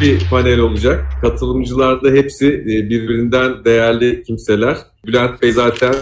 bir panel olacak. Katılımcılar da hepsi e, birbirinden değerli kimseler. Bülent Bey zaten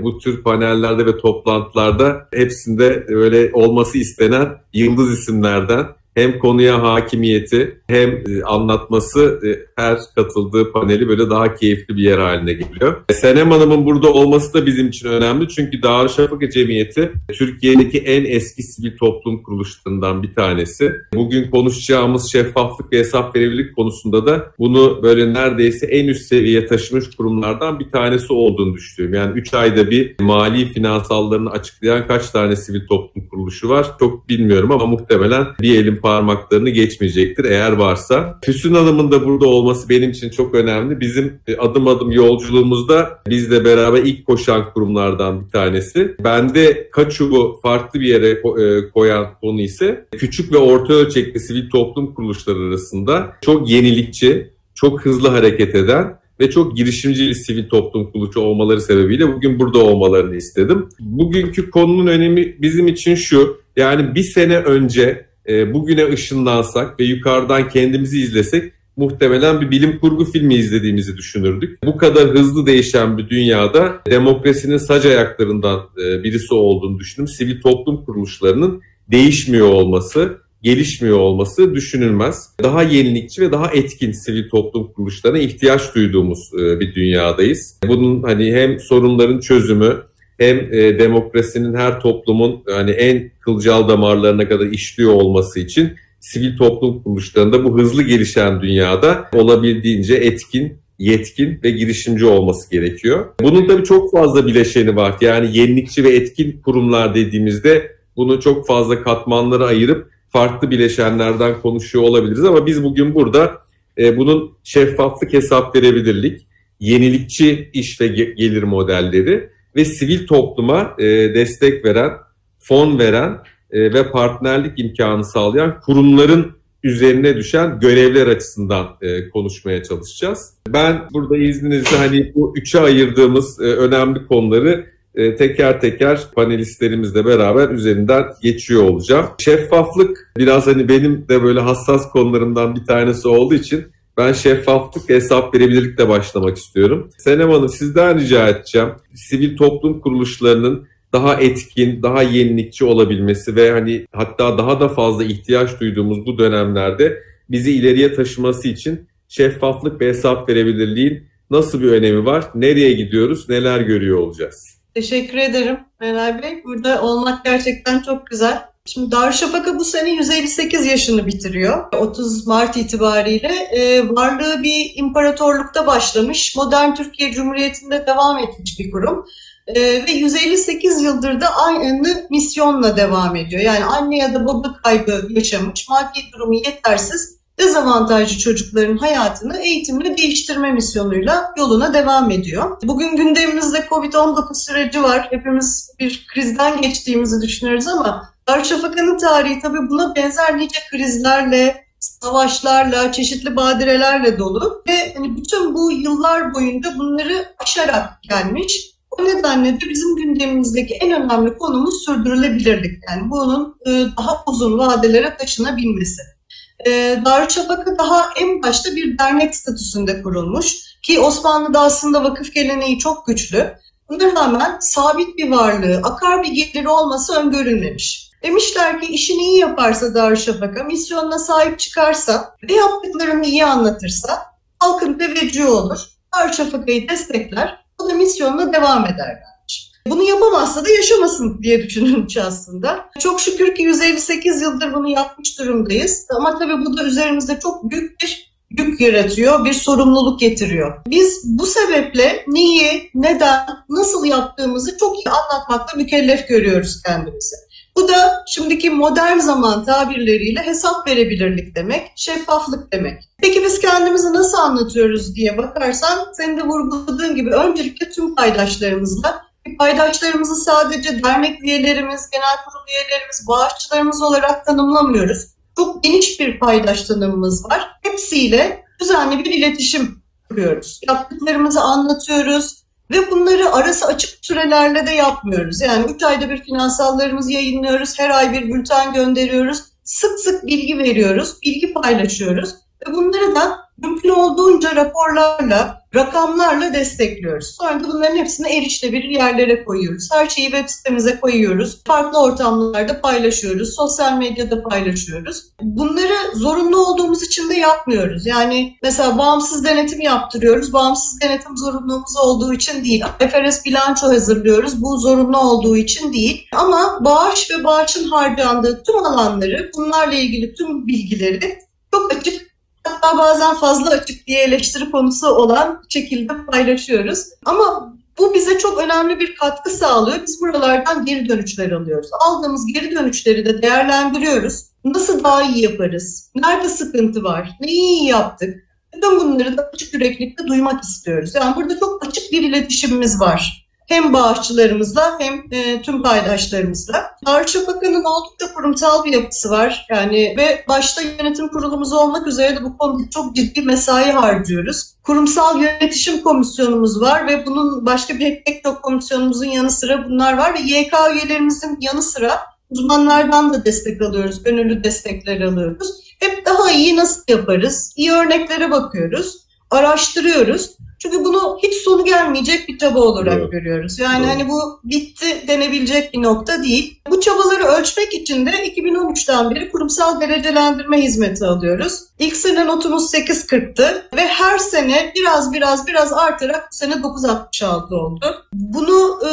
bu tür panellerde ve toplantılarda hepsinde öyle olması istenen yıldız isimlerden hem konuya hakimiyeti hem e, anlatması e, her katıldığı paneli böyle daha keyifli bir yer haline geliyor. E, Senem Hanım'ın burada olması da bizim için önemli çünkü Darüşşafaka Cemiyeti Türkiye'deki en eski sivil toplum kuruluşlarından bir tanesi. Bugün konuşacağımız şeffaflık ve hesap verebilirlik konusunda da bunu böyle neredeyse en üst seviyeye taşımış kurumlardan bir tanesi olduğunu düşünüyorum. Yani 3 ayda bir mali finansallarını açıklayan kaç tane sivil toplum kuruluşu var çok bilmiyorum ama muhtemelen bir elin parmaklarını geçmeyecektir eğer varsa. Füsun Hanım'ın da burada olması benim için çok önemli. Bizim e, adım adım yolculuğumuzda bizle beraber ilk koşan kurumlardan bir tanesi. Bende Kaçubu farklı bir yere e, koyan konu ise küçük ve orta ölçekli sivil toplum kuruluşları arasında çok yenilikçi, çok hızlı hareket eden ve çok girişimci bir sivil toplum kuruluşu olmaları sebebiyle bugün burada olmalarını istedim. Bugünkü konunun önemi bizim için şu, yani bir sene önce e, bugüne ışınlansak ve yukarıdan kendimizi izlesek muhtemelen bir bilim kurgu filmi izlediğimizi düşünürdük. Bu kadar hızlı değişen bir dünyada demokrasinin sac ayaklarından e, birisi olduğunu düşündüm. Sivil toplum kuruluşlarının değişmiyor olması, gelişmiyor olması düşünülmez. Daha yenilikçi ve daha etkin sivil toplum kuruluşlarına ihtiyaç duyduğumuz e, bir dünyadayız. Bunun hani hem sorunların çözümü hem e, demokrasinin her toplumun yani en kılcal damarlarına kadar işliyor olması için sivil toplum kuruluşlarında bu hızlı gelişen dünyada olabildiğince etkin, yetkin ve girişimci olması gerekiyor. Bunun tabii çok fazla bileşeni var. Yani yenilikçi ve etkin kurumlar dediğimizde bunu çok fazla katmanlara ayırıp farklı bileşenlerden konuşuyor olabiliriz ama biz bugün burada e, bunun şeffaflık hesap verebilirlik, yenilikçi iş ve gelir modelleri ve sivil topluma e, destek veren, fon veren e, ve partnerlik imkanı sağlayan kurumların üzerine düşen görevler açısından e, konuşmaya çalışacağız. Ben burada izninizle hani bu üçe ayırdığımız e, önemli konuları e, teker teker panelistlerimizle beraber üzerinden geçiyor olacağım. Şeffaflık biraz hani benim de böyle hassas konularımdan bir tanesi olduğu için ben şeffaflık hesap verebilirlikle başlamak istiyorum. Senem Hanım sizden rica edeceğim. Sivil toplum kuruluşlarının daha etkin, daha yenilikçi olabilmesi ve hani hatta daha da fazla ihtiyaç duyduğumuz bu dönemlerde bizi ileriye taşıması için şeffaflık ve hesap verebilirliğin nasıl bir önemi var? Nereye gidiyoruz? Neler görüyor olacağız? Teşekkür ederim Meral Bey. Burada olmak gerçekten çok güzel. Şimdi Darüşşafaka bu sene 158 yaşını bitiriyor. 30 Mart itibariyle e, varlığı bir imparatorlukta başlamış. Modern Türkiye Cumhuriyeti'nde devam etmiş bir kurum. E, ve 158 yıldır da aynı misyonla devam ediyor. Yani anne ya da baba kaybı yaşamış, maddi durumu yetersiz dezavantajlı çocukların hayatını eğitimle değiştirme misyonuyla yoluna devam ediyor. Bugün gündemimizde Covid-19 süreci var. Hepimiz bir krizden geçtiğimizi düşünüyoruz ama Darüşşafaka'nın tarihi tabii buna benzer nice krizlerle, savaşlarla, çeşitli badirelerle dolu ve hani bütün bu yıllar boyunca bunları aşarak gelmiş. O nedenle de bizim gündemimizdeki en önemli konumuz sürdürülebilirlik. Yani bunun e, daha uzun vadelere taşınabilmesi. E, Darüşşafaka daha en başta bir dernek statüsünde kurulmuş ki Osmanlı'da aslında vakıf geleneği çok güçlü. Buna rağmen sabit bir varlığı, akar bir geliri olması öngörülmemiş. Demişler ki işini iyi yaparsa Darüşşafaka, misyonuna sahip çıkarsa ve yaptıklarını iyi anlatırsa halkın teveccühü olur. Darüşşafaka'yı destekler, o da misyonuna devam eder Bunu yapamazsa da yaşamasın diye düşünülmüş aslında. Çok şükür ki 158 yıldır bunu yapmış durumdayız. Ama tabii bu da üzerimizde çok büyük bir yük yaratıyor, bir sorumluluk getiriyor. Biz bu sebeple neyi, neden, nasıl yaptığımızı çok iyi anlatmakta mükellef görüyoruz kendimizi. Bu da şimdiki modern zaman tabirleriyle hesap verebilirlik demek, şeffaflık demek. Peki biz kendimizi nasıl anlatıyoruz diye bakarsan senin de vurguladığın gibi öncelikle tüm paydaşlarımızla paydaşlarımızı sadece dernek üyelerimiz, genel kurul üyelerimiz, bağışçılarımız olarak tanımlamıyoruz. Çok geniş bir paydaş tanımımız var. Hepsiyle düzenli bir iletişim kuruyoruz. Yaptıklarımızı anlatıyoruz, ve bunları arası açık sürelerle de yapmıyoruz. Yani 3 ayda bir finansallarımızı yayınlıyoruz, her ay bir bülten gönderiyoruz. Sık sık bilgi veriyoruz, bilgi paylaşıyoruz. Ve bunları da mümkün olduğunca raporlarla, rakamlarla destekliyoruz. Sonra da bunların hepsini erişilebilir yerlere koyuyoruz. Her şeyi web sitemize koyuyoruz. Farklı ortamlarda paylaşıyoruz. Sosyal medyada paylaşıyoruz. Bunları zorunlu olduğumuz için de yapmıyoruz. Yani mesela bağımsız denetim yaptırıyoruz. Bağımsız denetim zorunluluğumuz olduğu için değil. IFRS bilanço hazırlıyoruz. Bu zorunlu olduğu için değil. Ama bağış ve bağışın harcandığı tüm alanları, bunlarla ilgili tüm bilgileri çok açık hatta bazen fazla açık diye eleştiri konusu olan şekilde paylaşıyoruz. Ama bu bize çok önemli bir katkı sağlıyor. Biz buralardan geri dönüşler alıyoruz. Aldığımız geri dönüşleri de değerlendiriyoruz. Nasıl daha iyi yaparız? Nerede sıkıntı var? Neyi iyi yaptık? Bütün bunları da açık yüreklilikle duymak istiyoruz. Yani burada çok açık bir iletişimimiz var hem bağışçılarımızla hem e, tüm paydaşlarımızla. Darüşşafaka'nın oldukça kurumsal bir yapısı var. Yani ve başta yönetim kurulumuz olmak üzere de bu konuda çok ciddi mesai harcıyoruz. Kurumsal yönetişim komisyonumuz var ve bunun başka bir pek çok komisyonumuzun yanı sıra bunlar var ve YK üyelerimizin yanı sıra uzmanlardan da destek alıyoruz, gönüllü destekler alıyoruz. Hep daha iyi nasıl yaparız? İyi örneklere bakıyoruz, araştırıyoruz. Çünkü bunu hiç sonu gelmeyecek bir çaba olarak evet. görüyoruz. Yani evet. hani bu bitti denebilecek bir nokta değil. Bu çabaları ölçmek için de 2013'ten beri kurumsal derecelendirme hizmeti alıyoruz. İlk sene notumuz 8.40'tı ve her sene biraz biraz biraz artarak bu sene 9.66 oldu. Bunu e,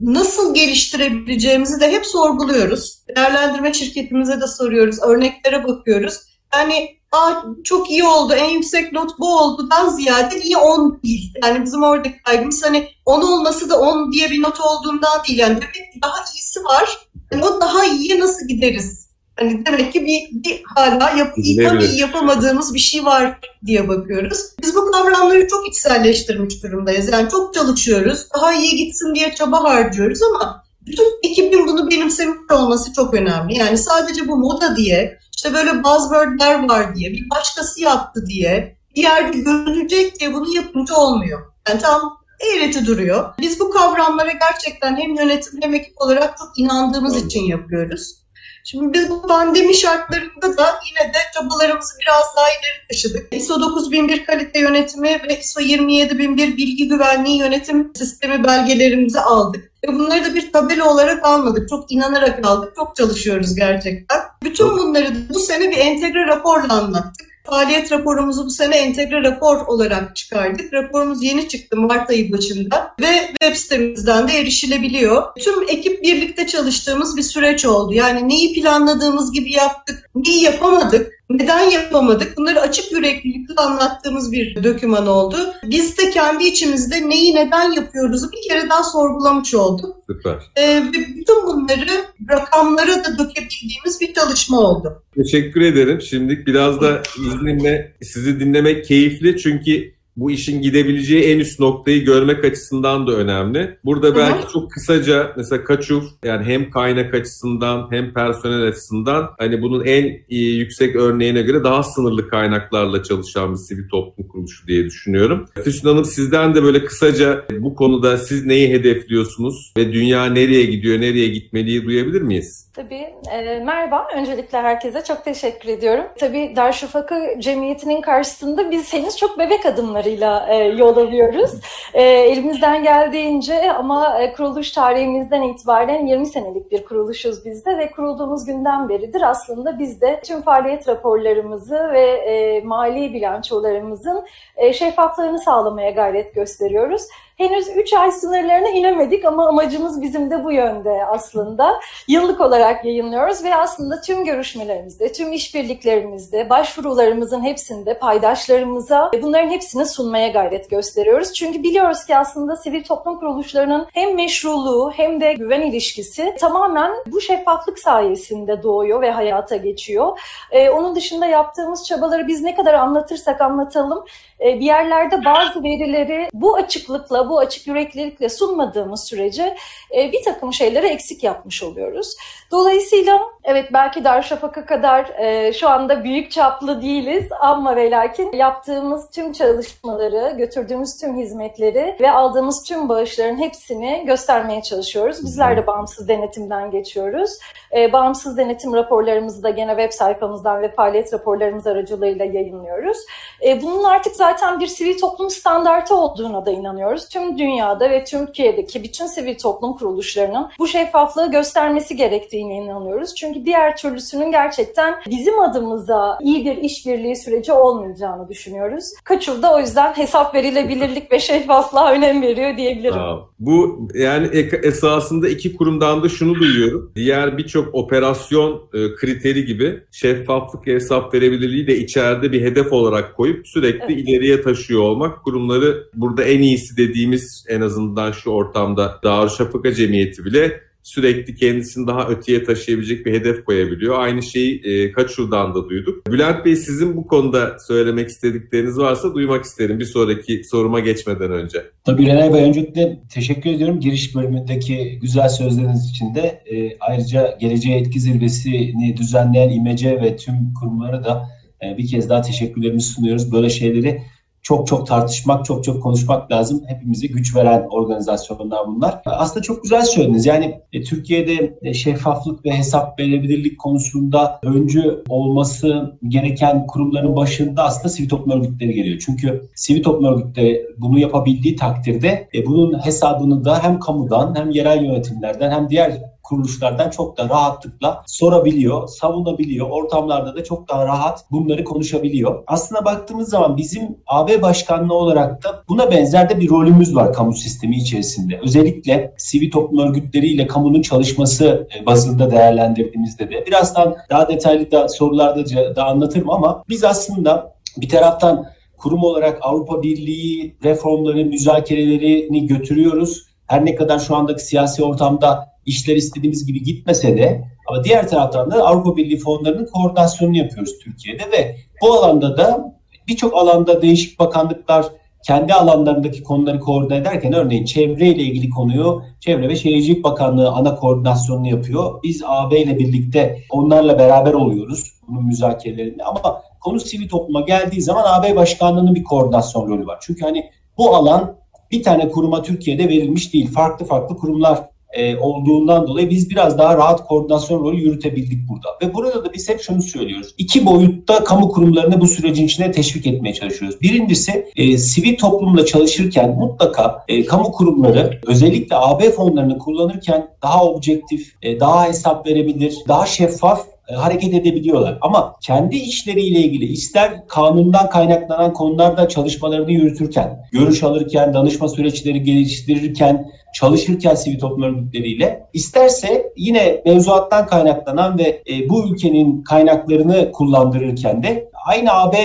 nasıl geliştirebileceğimizi de hep sorguluyoruz. Değerlendirme şirketimize de soruyoruz, örneklere bakıyoruz. Yani Aa, çok iyi oldu, en yüksek not bu oldudan ziyade niye 10 değil? Yani bizim oradaki kaygımız hani 10 olması da 10 diye bir not olduğundan değil. Yani demek ki daha iyisi var. Yani o daha iyiye nasıl gideriz? Hani demek ki bir, bir hala yap, tabii yapamadığımız bir şey var diye bakıyoruz. Biz bu kavramları çok içselleştirmiş durumdayız. Yani çok çalışıyoruz. Daha iyi gitsin diye çaba harcıyoruz ama bütün ekibin bunu benimsemiş olması çok önemli. Yani sadece bu moda diye işte böyle buzzwordler var diye, bir başkası yaptı diye, bir yerde görülecek diye bunu yapınca olmuyor. Yani tam eğreti duruyor. Biz bu kavramlara gerçekten hem yönetim hem ekip olarak çok inandığımız için yapıyoruz. Şimdi biz bu pandemi şartlarında da yine de çabalarımızı biraz daha ileri taşıdık. ISO 9001 kalite yönetimi ve ISO 27001 bilgi güvenliği yönetim sistemi belgelerimizi aldık. Ve bunları da bir tabela olarak almadık. Çok inanarak aldık. Çok çalışıyoruz gerçekten. Bütün bunları bu sene bir entegre raporla anlattık. Faaliyet raporumuzu bu sene entegre rapor olarak çıkardık. Raporumuz yeni çıktı Mart ayı başında ve web sitemizden de erişilebiliyor. Tüm ekip birlikte çalıştığımız bir süreç oldu. Yani neyi planladığımız gibi yaptık, neyi yapamadık, neden yapamadık? Bunları açık yüreklilikle anlattığımız bir doküman oldu. Biz de kendi içimizde neyi neden yapıyoruzu bir kere daha sorgulamış olduk. Süper. Ee, ve bütün bunları rakamlara da dökebildiğimiz bir çalışma oldu. Teşekkür ederim. Şimdi biraz da izninle sizi dinlemek keyifli çünkü bu işin gidebileceği en üst noktayı görmek açısından da önemli. Burada belki Hı-hı. çok kısaca mesela Kaçuf yani hem kaynak açısından hem personel açısından hani bunun en iyi, yüksek örneğine göre daha sınırlı kaynaklarla çalışan bir sivil toplum kuruluşu diye düşünüyorum. Füsun Hanım sizden de böyle kısaca bu konuda siz neyi hedefliyorsunuz ve dünya nereye gidiyor, nereye gitmeliyi duyabilir miyiz? Tabii. E, merhaba. Öncelikle herkese çok teşekkür ediyorum. Tabii Darüşşafaka Cemiyeti'nin karşısında biz henüz çok bebek adımlarıyla e, yol alıyoruz. E, elimizden geldiğince ama e, kuruluş tarihimizden itibaren 20 senelik bir kuruluşuz biz de ve kurulduğumuz günden beridir aslında biz de tüm faaliyet raporlarımızı ve e, mali bilançolarımızın e, şeffaflığını sağlamaya gayret gösteriyoruz. Henüz 3 ay sınırlarına inemedik ama amacımız bizim de bu yönde aslında. Yıllık olarak yayınlıyoruz ve aslında tüm görüşmelerimizde, tüm işbirliklerimizde, başvurularımızın hepsinde paydaşlarımıza bunların hepsini sunmaya gayret gösteriyoruz. Çünkü biliyoruz ki aslında sivil toplum kuruluşlarının hem meşruluğu hem de güven ilişkisi tamamen bu şeffaflık sayesinde doğuyor ve hayata geçiyor. Ee, onun dışında yaptığımız çabaları biz ne kadar anlatırsak anlatalım e, bir yerlerde bazı verileri bu açıklıkla, bu açık yüreklilikle sunmadığımız sürece e, bir takım şeyleri eksik yapmış oluyoruz. Dolayısıyla evet belki Darüşşafaka kadar e, şu anda büyük çaplı değiliz ama ve lakin yaptığımız tüm çalışmaları, götürdüğümüz tüm hizmetleri ve aldığımız tüm bağışların hepsini göstermeye çalışıyoruz. Bizler de bağımsız denetimden geçiyoruz. E, bağımsız denetim raporlarımızı da gene web sayfamızdan ve faaliyet raporlarımız aracılığıyla yayınlıyoruz. E, bunun artık zaten bir sivil toplum standartı olduğuna da inanıyoruz. Tüm dünyada ve Türkiye'deki bütün sivil toplum kuruluşlarının bu şeffaflığı göstermesi gerektiğine inanıyoruz. Çünkü diğer türlüsünün gerçekten bizim adımıza iyi bir işbirliği süreci olmayacağını düşünüyoruz. Kaçur da o yüzden hesap verilebilirlik ve şeffaflığa önem veriyor diyebilirim. Aa, bu yani esasında iki kurumdan da şunu duyuyorum. Diğer birçok operasyon e, kriteri gibi şeffaflık ve hesap verebilirliği de içeride bir hedef olarak koyup sürekli evet. ileriye taşıyor olmak kurumları burada en iyisi dediğimiz en azından şu ortamda Darüşşafaka Cemiyeti bile sürekli kendisini daha öteye taşıyabilecek bir hedef koyabiliyor. Aynı şeyi e, Kaçur'dan da duyduk. Bülent Bey sizin bu konuda söylemek istedikleriniz varsa duymak isterim bir sonraki soruma geçmeden önce. Tabii Renay Bey öncelikle teşekkür ediyorum giriş bölümündeki güzel sözleriniz için de. E, ayrıca Geleceğe Etki Zirvesi'ni düzenleyen İMC ve tüm kurumlara da e, bir kez daha teşekkürlerimizi sunuyoruz. Böyle şeyleri çok çok tartışmak, çok çok konuşmak lazım. Hepimize güç veren organizasyonlar bunlar. Aslında çok güzel söylediniz. Yani e, Türkiye'de e, şeffaflık ve hesap verebilirlik konusunda öncü olması gereken kurumların başında aslında sivil toplum örgütleri geliyor. Çünkü sivil toplum örgütleri bunu yapabildiği takdirde e, bunun hesabını da hem kamudan hem yerel yönetimlerden hem diğer kuruluşlardan çok da rahatlıkla sorabiliyor, savunabiliyor. Ortamlarda da çok daha rahat bunları konuşabiliyor. Aslında baktığımız zaman bizim AB başkanlığı olarak da buna benzer de bir rolümüz var kamu sistemi içerisinde. Özellikle sivil toplum örgütleriyle kamunun çalışması e, bazında değerlendirdiğimizde de birazdan daha detaylı da sorularda da anlatırım ama biz aslında bir taraftan kurum olarak Avrupa Birliği reformları, müzakerelerini götürüyoruz. Her ne kadar şu andaki siyasi ortamda işler istediğimiz gibi gitmese de ama diğer taraftan da Avrupa Birliği fonlarının koordinasyonunu yapıyoruz Türkiye'de ve bu alanda da birçok alanda değişik bakanlıklar kendi alanlarındaki konuları koordine ederken örneğin çevreyle ilgili konuyu Çevre ve Şehircilik Bakanlığı ana koordinasyonunu yapıyor. Biz AB ile birlikte onlarla beraber oluyoruz bunun müzakerelerinde ama konu sivil topluma geldiği zaman AB Başkanlığı'nın bir koordinasyon rolü var. Çünkü hani bu alan bir tane kuruma Türkiye'de verilmiş değil. Farklı farklı kurumlar e, olduğundan dolayı biz biraz daha rahat koordinasyon rolü yürütebildik burada. Ve burada da biz hep şunu söylüyoruz. İki boyutta kamu kurumlarını bu sürecin içine teşvik etmeye çalışıyoruz. Birincisi e, sivil toplumla çalışırken mutlaka e, kamu kurumları özellikle AB fonlarını kullanırken daha objektif, e, daha hesap verebilir, daha şeffaf hareket edebiliyorlar. Ama kendi işleriyle ilgili ister kanundan kaynaklanan konularda çalışmalarını yürütürken, görüş alırken, danışma süreçleri geliştirirken, çalışırken sivil toplum örgütleriyle isterse yine mevzuattan kaynaklanan ve e, bu ülkenin kaynaklarını kullandırırken de aynı AB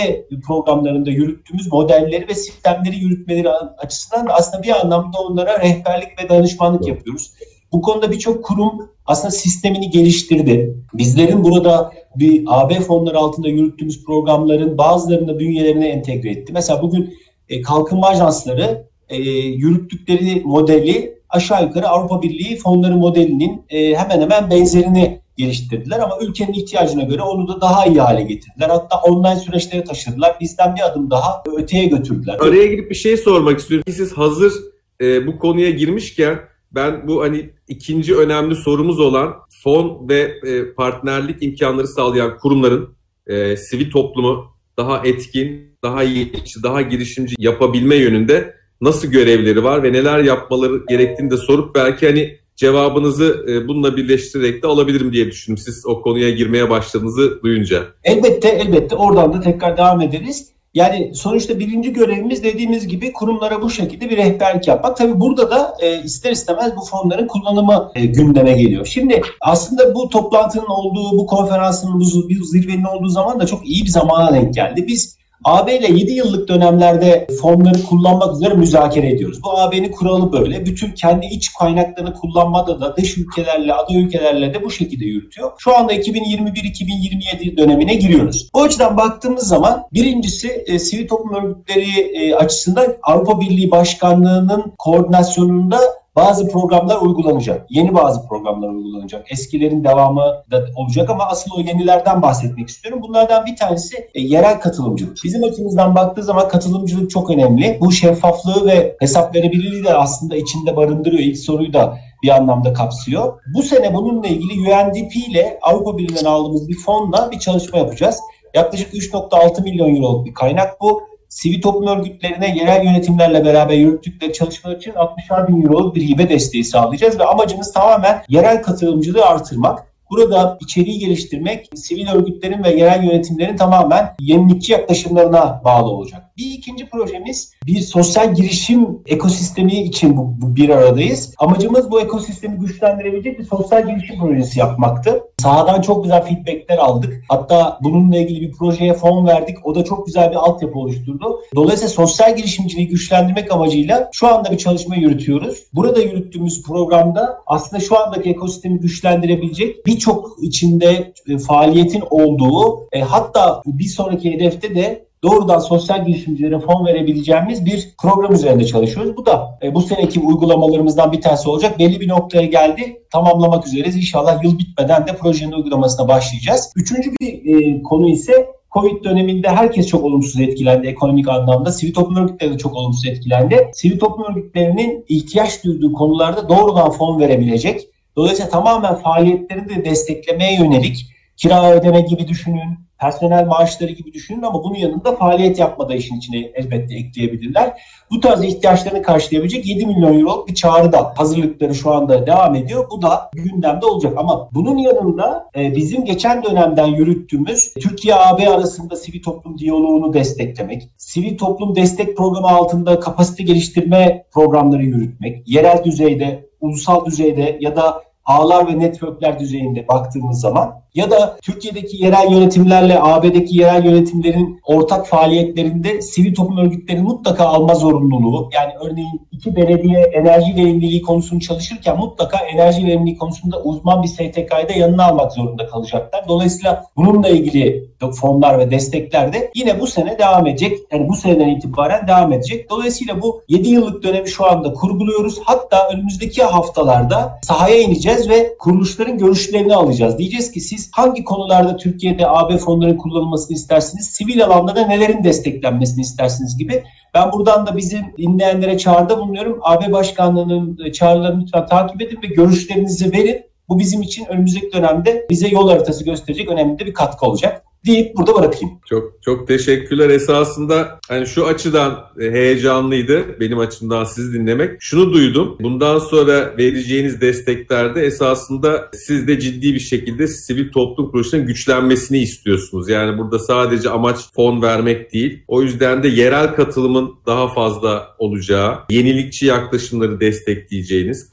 programlarında yürüttüğümüz modelleri ve sistemleri yürütmeleri açısından da aslında bir anlamda onlara rehberlik ve danışmanlık yapıyoruz. Bu konuda birçok kurum aslında sistemini geliştirdi. Bizlerin burada bir AB fonları altında yürüttüğümüz programların bazılarını bünyelerine entegre etti. Mesela bugün e, kalkınma ajansları e, yürüttükleri modeli aşağı yukarı Avrupa Birliği fonları modelinin e, hemen hemen benzerini geliştirdiler ama ülkenin ihtiyacına göre onu da daha iyi hale getirdiler. Hatta online süreçlere taşıdılar. Bizden bir adım daha öteye götürdüler. Araya girip bir şey sormak istiyorum. Siz hazır e, bu konuya girmişken ben bu hani ikinci önemli sorumuz olan fon ve e, partnerlik imkanları sağlayan kurumların e, sivil toplumu daha etkin, daha yenilikçi, daha girişimci yapabilme yönünde nasıl görevleri var ve neler yapmaları gerektiğini de sorup belki hani cevabınızı e, bununla birleştirerek de alabilirim diye düşündüm siz o konuya girmeye başladığınızı duyunca. Elbette elbette oradan da tekrar devam ederiz. Yani sonuçta birinci görevimiz dediğimiz gibi kurumlara bu şekilde bir rehberlik yapmak. Tabii burada da e, ister istemez bu fonların kullanımı e, gündeme geliyor. Şimdi aslında bu toplantının olduğu, bu konferansın, bu, bu zirvenin olduğu zaman da çok iyi bir zamana denk geldi. Biz AB ile 7 yıllık dönemlerde fonları kullanmak üzere müzakere ediyoruz. Bu AB'nin kuralı böyle. Bütün kendi iç kaynaklarını kullanmada da dış ülkelerle, aday ülkelerle de bu şekilde yürütüyor. Şu anda 2021-2027 dönemine giriyoruz. O açıdan baktığımız zaman birincisi e, sivil toplum örgütleri e, açısından Avrupa Birliği Başkanlığı'nın koordinasyonunda bazı programlar uygulanacak. Yeni bazı programlar uygulanacak. Eskilerin devamı da olacak ama asıl o yenilerden bahsetmek istiyorum. Bunlardan bir tanesi e, yerel katılımcılık. Bizim açımızdan baktığı zaman katılımcılık çok önemli. Bu şeffaflığı ve hesap verebilirliği de aslında içinde barındırıyor. İlk soruyu da bir anlamda kapsıyor. Bu sene bununla ilgili UNDP ile Avrupa Birliği'nden aldığımız bir fonla bir çalışma yapacağız. Yaklaşık 3.6 milyon euroluk bir kaynak bu sivil toplum örgütlerine yerel yönetimlerle beraber yürüttükleri çalışmalar için 60'ar bin euroluk bir hibe desteği sağlayacağız ve amacımız tamamen yerel katılımcılığı artırmak. Burada içeriği geliştirmek sivil örgütlerin ve yerel yönetimlerin tamamen yenilikçi yaklaşımlarına bağlı olacak. Bir ikinci projemiz bir sosyal girişim ekosistemi için bu, bu bir aradayız. Amacımız bu ekosistemi güçlendirebilecek bir sosyal girişim projesi yapmaktı. Sahadan çok güzel feedbackler aldık. Hatta bununla ilgili bir projeye fon verdik. O da çok güzel bir altyapı oluşturdu. Dolayısıyla sosyal girişimciliği güçlendirmek amacıyla şu anda bir çalışma yürütüyoruz. Burada yürüttüğümüz programda aslında şu andaki ekosistemi güçlendirebilecek birçok içinde e, faaliyetin olduğu e, hatta bir sonraki hedefte de doğrudan sosyal girişimcilere fon verebileceğimiz bir program üzerinde çalışıyoruz. Bu da e, bu seneki uygulamalarımızdan bir tanesi olacak. Belli bir noktaya geldi. Tamamlamak üzereyiz. İnşallah yıl bitmeden de projenin uygulamasına başlayacağız. Üçüncü bir e, konu ise Covid döneminde herkes çok olumsuz etkilendi ekonomik anlamda. Sivil toplum örgütleri de çok olumsuz etkilendi. Sivil toplum örgütlerinin ihtiyaç duyduğu konularda doğrudan fon verebilecek. Dolayısıyla tamamen faaliyetlerini de desteklemeye yönelik kira ödeme gibi düşünün, personel maaşları gibi düşünün ama bunun yanında faaliyet yapmada işin içine elbette ekleyebilirler. Bu tarz ihtiyaçlarını karşılayabilecek 7 milyon euro bir çağrı da hazırlıkları şu anda devam ediyor. Bu da gündemde olacak ama bunun yanında e, bizim geçen dönemden yürüttüğümüz Türkiye-AB arasında sivil toplum diyaloğunu desteklemek, sivil toplum destek programı altında kapasite geliştirme programları yürütmek, yerel düzeyde, ulusal düzeyde ya da ağlar ve networkler düzeyinde baktığımız zaman ya da Türkiye'deki yerel yönetimlerle AB'deki yerel yönetimlerin ortak faaliyetlerinde sivil toplum örgütleri mutlaka alma zorunluluğu. Yani örneğin iki belediye enerji verimliliği konusunu çalışırken mutlaka enerji verimliliği konusunda uzman bir STK'yı da yanına almak zorunda kalacaklar. Dolayısıyla bununla ilgili fonlar ve destekler de yine bu sene devam edecek. Yani bu seneden itibaren devam edecek. Dolayısıyla bu 7 yıllık dönemi şu anda kurguluyoruz. Hatta önümüzdeki haftalarda sahaya ineceğiz ve kuruluşların görüşlerini alacağız. Diyeceğiz ki siz siz hangi konularda Türkiye'de AB fonlarının kullanılmasını istersiniz? Sivil alanda da nelerin desteklenmesini istersiniz gibi. Ben buradan da bizim dinleyenlere çağrıda bulunuyorum. AB Başkanlığı'nın çağrılarını lütfen takip edin ve görüşlerinizi verin. Bu bizim için önümüzdeki dönemde bize yol haritası gösterecek önemli bir katkı olacak deyip burada bırakayım. Çok çok teşekkürler. Esasında hani şu açıdan e, heyecanlıydı benim açımdan sizi dinlemek. Şunu duydum. Bundan sonra vereceğiniz desteklerde esasında siz de ciddi bir şekilde sivil toplum kuruluşlarının güçlenmesini istiyorsunuz. Yani burada sadece amaç fon vermek değil. O yüzden de yerel katılımın daha fazla olacağı, yenilikçi yaklaşımları destekleyeceğiniz,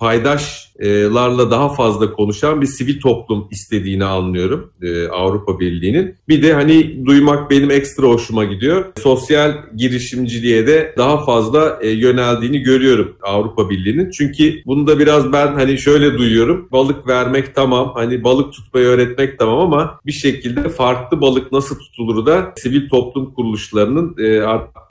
paydaşlarla daha fazla konuşan bir sivil toplum istediğini anlıyorum e, Avrupa Birliği'nin. Bir de hani duymak benim ekstra hoşuma gidiyor. Sosyal girişimciliğe de daha fazla e, yöneldiğini görüyorum Avrupa Birliği'nin. Çünkü bunu da biraz ben hani şöyle duyuyorum. Balık vermek tamam, hani balık tutmayı öğretmek tamam ama bir şekilde farklı balık nasıl tutulur da sivil toplum kuruluşlarının e,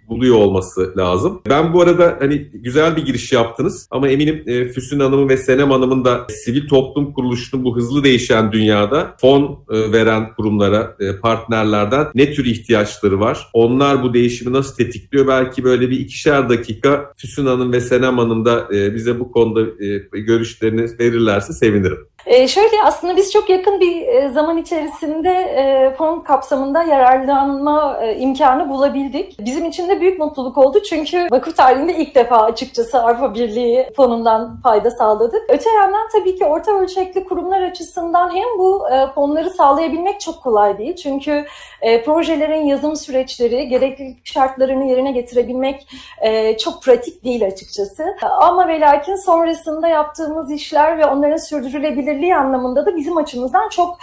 buluyor olması lazım. Ben bu arada hani güzel bir giriş yaptınız ama eminim e, Füsun Hanım'ın ve Senem Hanım'ın da sivil toplum kuruluşunun bu hızlı değişen dünyada fon e, veren kurumlara, e, partnerlerden ne tür ihtiyaçları var? Onlar bu değişimi nasıl tetikliyor? Belki böyle bir ikişer dakika Füsun Hanım ve Senem Hanım da bize bu konuda görüşlerini verirlerse sevinirim. E, şöyle aslında biz çok yakın bir zaman içerisinde e, fon kapsamında yararlanma e, imkanı bulabildik. Bizim için de büyük mutluluk oldu çünkü vakıf tarihinde ilk defa açıkçası Avrupa Birliği fonundan fayda sağladık. Öte yandan tabii ki orta ölçekli kurumlar açısından hem bu e, fonları sağlayabilmek çok kolay değil. Çünkü e, projelerin yazım süreçleri, gerekli şartlarını yerine getirebilmek e, çok pratik değil açıkçası. Ama ve lakin sonrasında yaptığımız işler ve onların sürdürülebilirliği anlamında da bizim açımızdan çok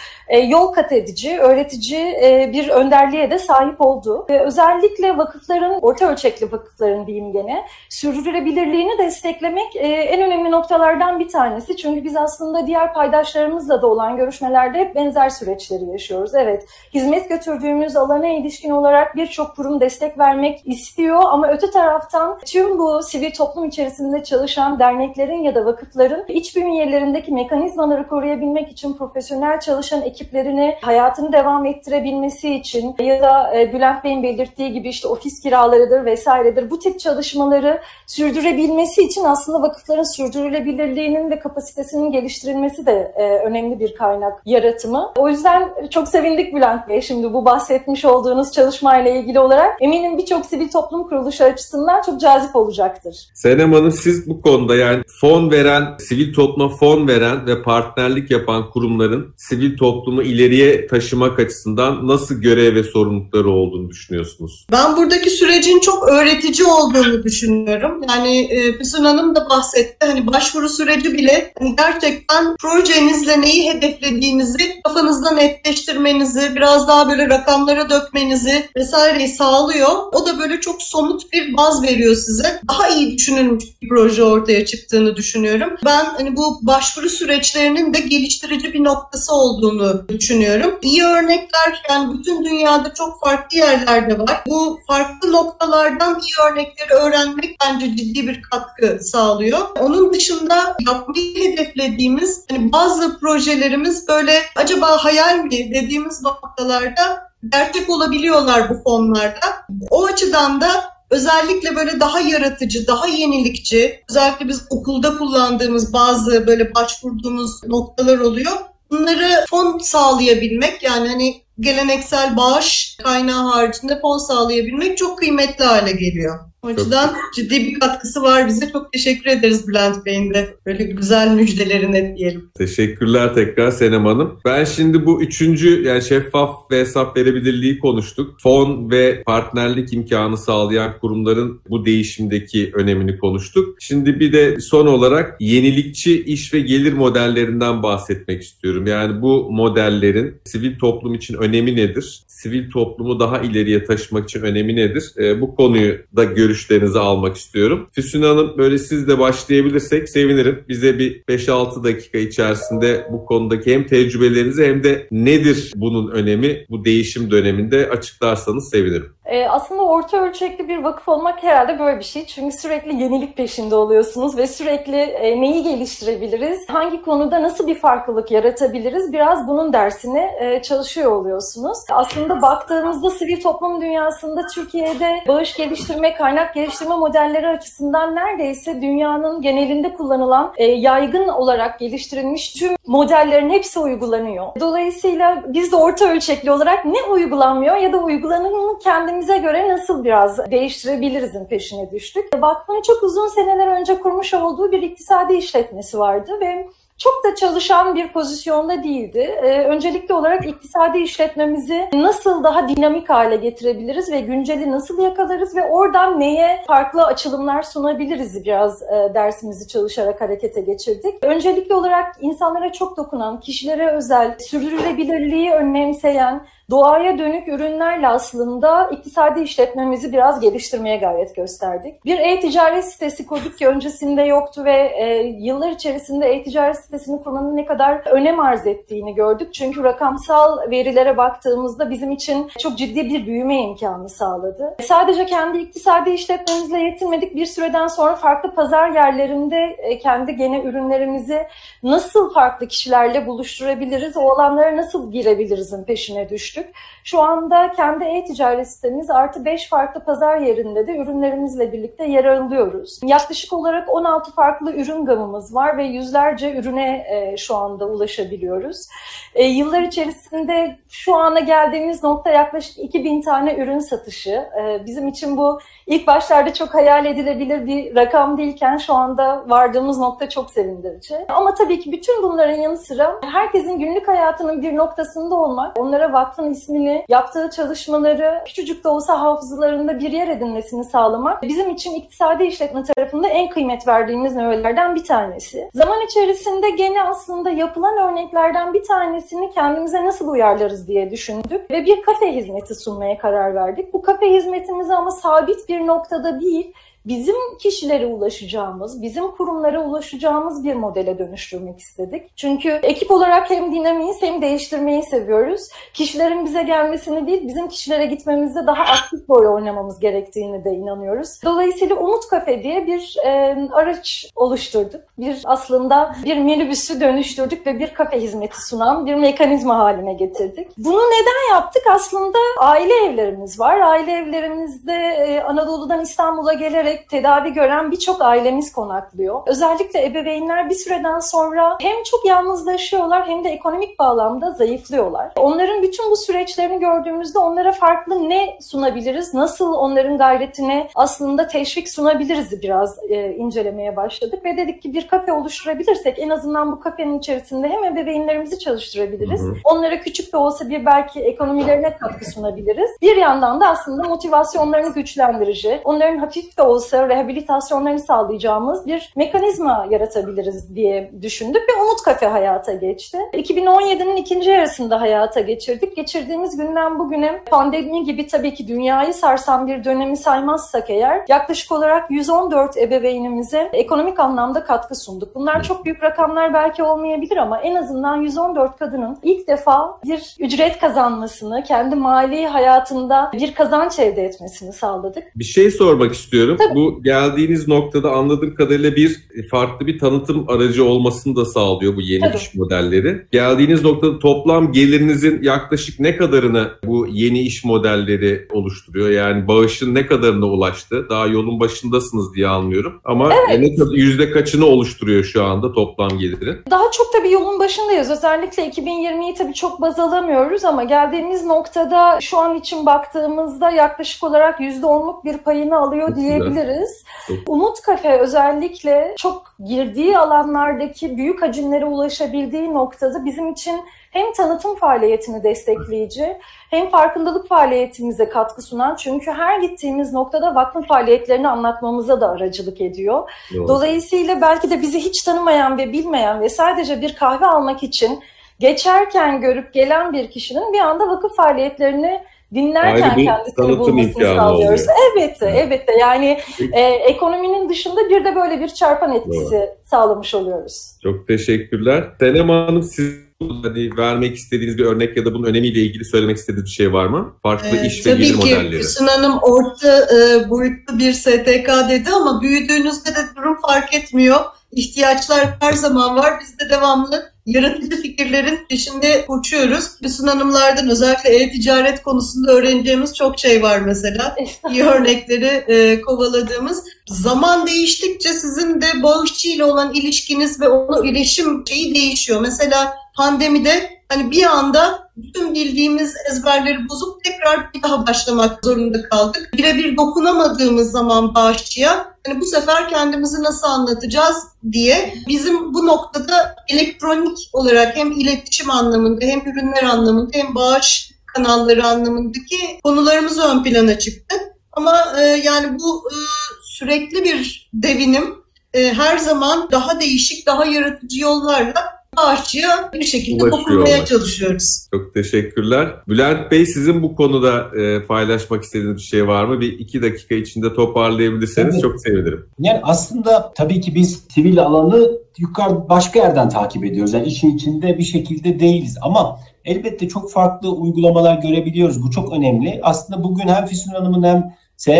yol kat edici, öğretici bir önderliğe de sahip oldu. Özellikle vakıfların, orta ölçekli vakıfların diyeyim gene, sürdürülebilirliğini desteklemek e, en önemli noktalardan bir tanesi. Çünkü biz aslında diğer paydaşlarımızla da olan görüşmelerde hep benzer süreçleri yaşıyoruz. Evet, hizmet götürdüğümüz alana ilişkin olarak birçok kurum destek vermek istiyor ama öte taraftan tüm bu sivil toplum içerisinde çalışan derneklerin ya da vakıfların iç bünyelerindeki mekanizmaları koruyabilmek için profesyonel çalışan ekiplerini hayatını devam ettirebilmesi için ya da e, Bülent Bey'in belirttiği gibi işte ofis kiralarıdır vesairedir bu tip çalışmaları sürdürebilmesi için aslında vakıfların sürdürülebilirliğinin ve kapasitesinin geliştirilmesi de e, önemli bir kaynak yaratımı. O yüzden çok sevindik Bülent Bey şimdi bu bahsetmiş olduğunuz çalışmayla ilgili olarak. Eminim birçok sivil toplum kuruluşu açısından çok cazip olacaktır. Senem Hanım siz bu konuda yani fon veren, sivil topluma fon veren ve partnerlik yapan kurumların sivil toplumu ileriye taşımak açısından nasıl görev ve sorumlulukları olduğunu düşünüyorsunuz? Ben buradaki sürecin çok öğretici olduğunu düşünüyorum. Yani e, Füsun Hanım da bahsetti. Hani başvuru süreci bile hani gerçekten projenizle neyi hedeflediğinizi kafanızda netleştirmenizi, biraz daha böyle rakamlara dökmenizi vesaireyi sağlıyor. O da böyle çok somut bir baz veriyor size. Daha iyi düşünülmüş bir proje ortaya çıktığını düşünüyorum. Ben hani bu başvuru süreçlerinin de geliştirici bir noktası olduğunu düşünüyorum. İyi örnekler yani bütün dünyada çok farklı yerlerde var. Bu farklı noktalardan iyi örnekleri öğrenmek bence ciddi bir katkı sağlıyor. Onun dışında yapmayı hedeflediğimiz hani bazı projelerimiz böyle acaba hayal mi dediğimiz noktalarda gerçek olabiliyorlar bu fonlarda. O açıdan da özellikle böyle daha yaratıcı, daha yenilikçi, özellikle biz okulda kullandığımız bazı böyle başvurduğumuz noktalar oluyor. Bunları fon sağlayabilmek yani hani geleneksel bağış kaynağı haricinde fon sağlayabilmek çok kıymetli hale geliyor. O açıdan ciddi bir katkısı var bize. Çok teşekkür ederiz Bülent Bey'in de böyle güzel müjdelerine diyelim. Teşekkürler tekrar Senem Hanım. Ben şimdi bu üçüncü yani şeffaf ve hesap verebilirliği konuştuk. Fon ve partnerlik imkanı sağlayan kurumların bu değişimdeki önemini konuştuk. Şimdi bir de son olarak yenilikçi iş ve gelir modellerinden bahsetmek istiyorum. Yani bu modellerin sivil toplum için önemi nedir? Sivil toplumu daha ileriye taşımak için önemi nedir? E, bu konuyu da görüşlerinizi almak istiyorum. Füsun Hanım böyle siz de başlayabilirsek sevinirim. Bize bir 5-6 dakika içerisinde bu konudaki hem tecrübelerinizi hem de nedir bunun önemi bu değişim döneminde açıklarsanız sevinirim. E, aslında orta ölçekli bir vakıf olmak herhalde böyle bir şey. Çünkü sürekli yenilik peşinde oluyorsunuz ve sürekli e, neyi geliştirebiliriz, hangi konuda nasıl bir farklılık yaratabiliriz biraz bunun dersini e, çalışıyor oluyorsunuz. Aslında baktığımızda sivil toplum dünyasında Türkiye'de bağış geliştirme, kaynak geliştirme modelleri açısından neredeyse dünyanın genelinde kullanılan e, yaygın olarak geliştirilmiş tüm modellerin hepsi uygulanıyor. Dolayısıyla biz de orta ölçekli olarak ne uygulanmıyor ya da uygulananın kendimize göre nasıl biraz değiştirebilirizin peşine düştük. Vakfın çok uzun seneler önce kurmuş olduğu bir iktisadi işletmesi vardı ve çok da çalışan bir pozisyonda değildi. Ee, öncelikli olarak iktisadi işletmemizi nasıl daha dinamik hale getirebiliriz ve günceli nasıl yakalarız ve oradan neye farklı açılımlar sunabiliriz biraz e, dersimizi çalışarak harekete geçirdik. Öncelikli olarak insanlara çok dokunan, kişilere özel, sürdürülebilirliği önemseyen, doğaya dönük ürünlerle aslında iktisadi işletmemizi biraz geliştirmeye gayret gösterdik. Bir e-ticaret sitesi kurduk ki öncesinde yoktu ve e, yıllar içerisinde e-ticaret sitesini kurmanın ne kadar önem arz ettiğini gördük. Çünkü rakamsal verilere baktığımızda bizim için çok ciddi bir büyüme imkanı sağladı. Sadece kendi iktisadi işletmemizle yetinmedik. Bir süreden sonra farklı pazar yerlerinde e, kendi gene ürünlerimizi nasıl farklı kişilerle buluşturabiliriz, o alanlara nasıl girebilirizin peşine düştük düştük. Şu anda kendi e-ticaret sitemiz artı 5 farklı pazar yerinde de ürünlerimizle birlikte yer alıyoruz. Yaklaşık olarak 16 farklı ürün gamımız var ve yüzlerce ürün ürüne e, şu anda ulaşabiliyoruz. E, yıllar içerisinde şu ana geldiğimiz nokta yaklaşık 2000 tane ürün satışı. E, bizim için bu ilk başlarda çok hayal edilebilir bir rakam değilken şu anda vardığımız nokta çok sevindirici. Ama tabii ki bütün bunların yanı sıra herkesin günlük hayatının bir noktasında olmak, onlara vakfın ismini, yaptığı çalışmaları küçücük de olsa hafızalarında bir yer edinmesini sağlamak bizim için iktisadi işletme tarafında en kıymet verdiğimiz növelerden bir tanesi. Zaman içerisinde gene aslında yapılan örneklerden bir tanesini kendimize nasıl uyarlarız diye düşündük ve bir kafe hizmeti sunmaya karar verdik. Bu kafe hizmetimizi ama sabit bir noktada değil, bizim kişilere ulaşacağımız, bizim kurumlara ulaşacağımız bir modele dönüştürmek istedik. Çünkü ekip olarak hem dinamiyiz hem değiştirmeyi seviyoruz. Kişilerin bize gelmesini değil, bizim kişilere gitmemizde daha aktif rol oynamamız gerektiğini de inanıyoruz. Dolayısıyla Umut Kafe diye bir e, araç oluşturduk. Bir aslında bir minibüsü dönüştürdük ve bir kafe hizmeti sunan bir mekanizma haline getirdik. Bunu neden yaptık? Aslında aile evlerimiz var. Aile evlerimizde e, Anadolu'dan İstanbul'a gelerek tedavi gören birçok ailemiz konaklıyor. Özellikle ebeveynler bir süreden sonra hem çok yalnızlaşıyorlar hem de ekonomik bağlamda zayıflıyorlar. Onların bütün bu süreçlerini gördüğümüzde onlara farklı ne sunabiliriz, nasıl onların gayretine aslında teşvik sunabiliriz biraz e, incelemeye başladık ve dedik ki bir kafe oluşturabilirsek en azından bu kafenin içerisinde hem ebeveynlerimizi çalıştırabiliriz. Hı hı. Onlara küçük de olsa bir belki ekonomilerine katkı sunabiliriz. Bir yandan da aslında motivasyonlarını güçlendirici, onların hafif de olsa olsa rehabilitasyonlarını sağlayacağımız bir mekanizma yaratabiliriz diye düşündük ve Umut Kafe hayata geçti. 2017'nin ikinci yarısında hayata geçirdik. Geçirdiğimiz günden bugüne pandemi gibi tabii ki dünyayı sarsan bir dönemi saymazsak eğer yaklaşık olarak 114 ebeveynimize ekonomik anlamda katkı sunduk. Bunlar çok büyük rakamlar belki olmayabilir ama en azından 114 kadının ilk defa bir ücret kazanmasını, kendi mali hayatında bir kazanç elde etmesini sağladık. Bir şey sormak istiyorum. Tabii bu geldiğiniz noktada anladığım kadarıyla bir farklı bir tanıtım aracı olmasını da sağlıyor bu yeni Tabii. iş modelleri. Geldiğiniz noktada toplam gelirinizin yaklaşık ne kadarını bu yeni iş modelleri oluşturuyor? Yani bağışın ne kadarına ulaştı? Daha yolun başındasınız diye anlıyorum. Ama evet. ne kadar, yüzde kaçını oluşturuyor şu anda toplam gelirin? Daha çok tabii yolun başındayız. Özellikle 2020'yi tabii çok baz alamıyoruz ama geldiğimiz noktada şu an için baktığımızda yaklaşık olarak %10'luk bir payını alıyor diyebiliriz diyebiliriz. Umut Kafe özellikle çok girdiği alanlardaki büyük hacimlere ulaşabildiği noktada bizim için hem tanıtım faaliyetini destekleyici hem farkındalık faaliyetimize katkı sunan çünkü her gittiğimiz noktada vakfın faaliyetlerini anlatmamıza da aracılık ediyor. Doğru. Dolayısıyla belki de bizi hiç tanımayan ve bilmeyen ve sadece bir kahve almak için geçerken görüp gelen bir kişinin bir anda vakıf faaliyetlerini dinlerken kendisini bulmasını sağlıyoruz. Oluyor. Elbette, evet. elbette. Yani e, ekonominin dışında bir de böyle bir çarpan etkisi Doğru. sağlamış oluyoruz. Çok teşekkürler. Senem Hanım siz hani vermek istediğiniz bir örnek ya da bunun önemiyle ilgili söylemek istediğiniz bir şey var mı? Farklı ee, iş ve gelir modelleri. Tabii ki Füsun Hanım orta e, boyutlu bir STK dedi ama büyüdüğünüzde de durum fark etmiyor. İhtiyaçlar her zaman var. Biz de devamlı yaratıcı fikirlerin peşinde uçuyoruz. Füsun Hanımlardan özellikle e-ticaret konusunda öğreneceğimiz çok şey var mesela. İyi örnekleri e, kovaladığımız. Zaman değiştikçe sizin de bağışçı ile olan ilişkiniz ve onu iletişim şeyi değişiyor. Mesela pandemide hani bir anda bütün bildiğimiz ezberleri bozup tekrar bir daha başlamak zorunda kaldık. Birebir dokunamadığımız zaman bağışçıya hani bu sefer kendimizi nasıl anlatacağız diye bizim bu noktada elektronik olarak hem iletişim anlamında hem ürünler anlamında hem bağış kanalları anlamındaki konularımız ön plana çıktı. Ama e, yani bu e, sürekli bir devinim e, her zaman daha değişik, daha yaratıcı yollarla bağışçıya bir şekilde dokunmaya çalışıyoruz. Çok teşekkürler. Bülent Bey sizin bu konuda e, paylaşmak istediğiniz bir şey var mı? Bir iki dakika içinde toparlayabilirseniz evet. çok sevinirim. Yani aslında tabii ki biz sivil alanı yukarı başka yerden takip ediyoruz. Yani işin içinde bir şekilde değiliz ama elbette çok farklı uygulamalar görebiliyoruz. Bu çok önemli. Aslında bugün hem Füsun Hanım'ın hem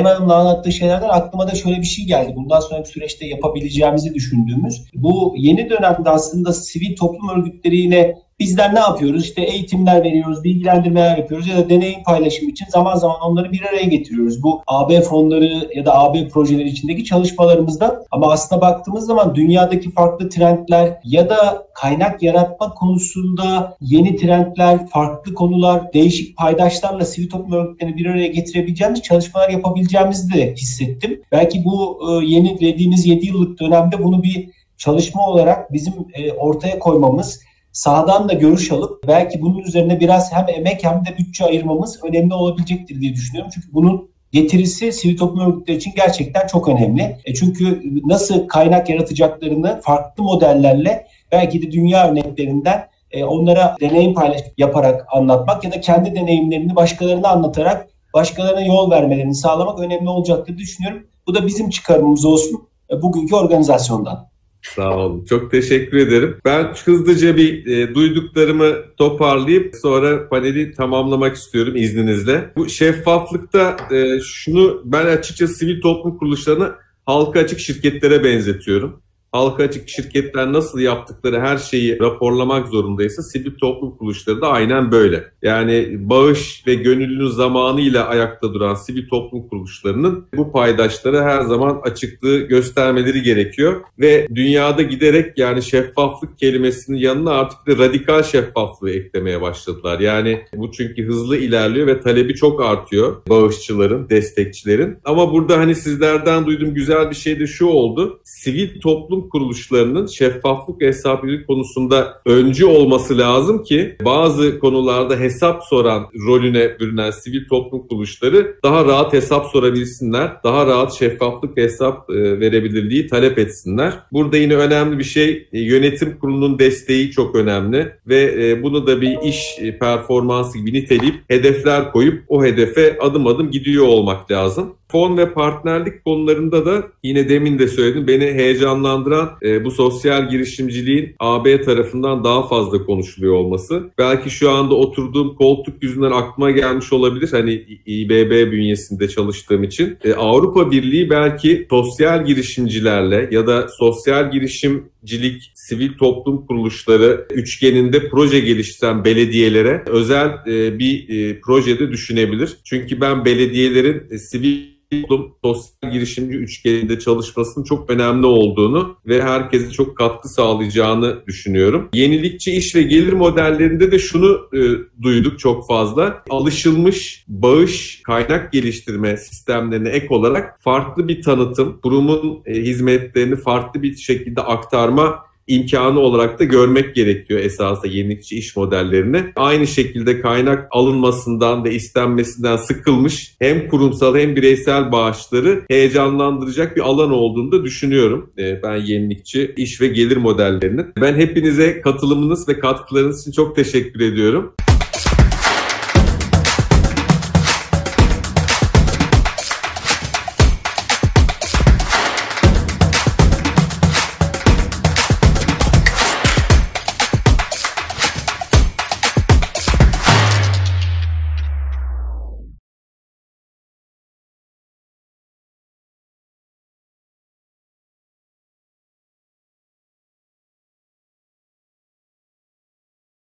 Hanım'la anlattığı şeylerden aklıma da şöyle bir şey geldi. Bundan sonraki süreçte yapabileceğimizi düşündüğümüz. Bu yeni dönemde aslında sivil toplum örgütleriyle Bizler ne yapıyoruz? İşte eğitimler veriyoruz, bilgilendirmeler yapıyoruz ya da deneyim paylaşımı için zaman zaman onları bir araya getiriyoruz. Bu AB fonları ya da AB projeleri içindeki çalışmalarımızda ama aslında baktığımız zaman dünyadaki farklı trendler ya da kaynak yaratma konusunda yeni trendler, farklı konular, değişik paydaşlarla sivil toplum örgütlerini bir araya getirebileceğimiz çalışmalar yapabileceğimizi de hissettim. Belki bu e, yeni dediğimiz 7 yıllık dönemde bunu bir çalışma olarak bizim e, ortaya koymamız, sahadan da görüş alıp belki bunun üzerine biraz hem emek hem de bütçe ayırmamız önemli olabilecektir diye düşünüyorum. Çünkü bunun getirisi sivil toplum örgütleri için gerçekten çok önemli. E çünkü nasıl kaynak yaratacaklarını farklı modellerle belki de dünya örneklerinden e, onlara deneyim paylaş yaparak anlatmak ya da kendi deneyimlerini başkalarına anlatarak başkalarına yol vermelerini sağlamak önemli olacaktır düşünüyorum. Bu da bizim çıkarımımız olsun e, bugünkü organizasyondan. Sağ olun. Çok teşekkür ederim. Ben hızlıca bir e, duyduklarımı toparlayıp sonra paneli tamamlamak istiyorum izninizle. Bu şeffaflıkta e, şunu ben açıkçası sivil toplum kuruluşlarını halka açık şirketlere benzetiyorum halka açık şirketler nasıl yaptıkları her şeyi raporlamak zorundaysa sivil toplum kuruluşları da aynen böyle. Yani bağış ve gönüllünün zamanıyla ayakta duran sivil toplum kuruluşlarının bu paydaşlara her zaman açıklığı göstermeleri gerekiyor. Ve dünyada giderek yani şeffaflık kelimesinin yanına artık da radikal şeffaflığı eklemeye başladılar. Yani bu çünkü hızlı ilerliyor ve talebi çok artıyor bağışçıların, destekçilerin. Ama burada hani sizlerden duyduğum güzel bir şey de şu oldu. Sivil toplum kuruluşlarının şeffaflık ve hesapçılık konusunda öncü olması lazım ki bazı konularda hesap soran rolüne bürünen sivil toplum kuruluşları daha rahat hesap sorabilsinler, daha rahat şeffaflık ve hesap e, verebilirliği talep etsinler. Burada yine önemli bir şey e, yönetim kurulunun desteği çok önemli ve e, bunu da bir iş performansı gibi niteleyip hedefler koyup o hedefe adım adım gidiyor olmak lazım. Fon ve partnerlik konularında da yine demin de söyledim beni heyecanlandıran e, bu sosyal girişimciliğin AB tarafından daha fazla konuşuluyor olması. Belki şu anda oturduğum koltuk yüzünden aklıma gelmiş olabilir. Hani İBB bünyesinde çalıştığım için. E, Avrupa Birliği belki sosyal girişimcilerle ya da sosyal girişimcilik, sivil toplum kuruluşları üçgeninde proje geliştiren belediyelere özel e, bir e, projede düşünebilir. Çünkü ben belediyelerin e, sivil toplum sosyal girişimci üçgeninde çalışmasının çok önemli olduğunu ve herkese çok katkı sağlayacağını düşünüyorum. Yenilikçi iş ve gelir modellerinde de şunu e, duyduk çok fazla. Alışılmış bağış kaynak geliştirme sistemlerine ek olarak farklı bir tanıtım, kurumun e, hizmetlerini farklı bir şekilde aktarma imkanı olarak da görmek gerekiyor esasında yenilikçi iş modellerini. Aynı şekilde kaynak alınmasından ve istenmesinden sıkılmış hem kurumsal hem bireysel bağışları heyecanlandıracak bir alan olduğunu da düşünüyorum. Ee, ben yenilikçi iş ve gelir modellerinin. Ben hepinize katılımınız ve katkılarınız için çok teşekkür ediyorum.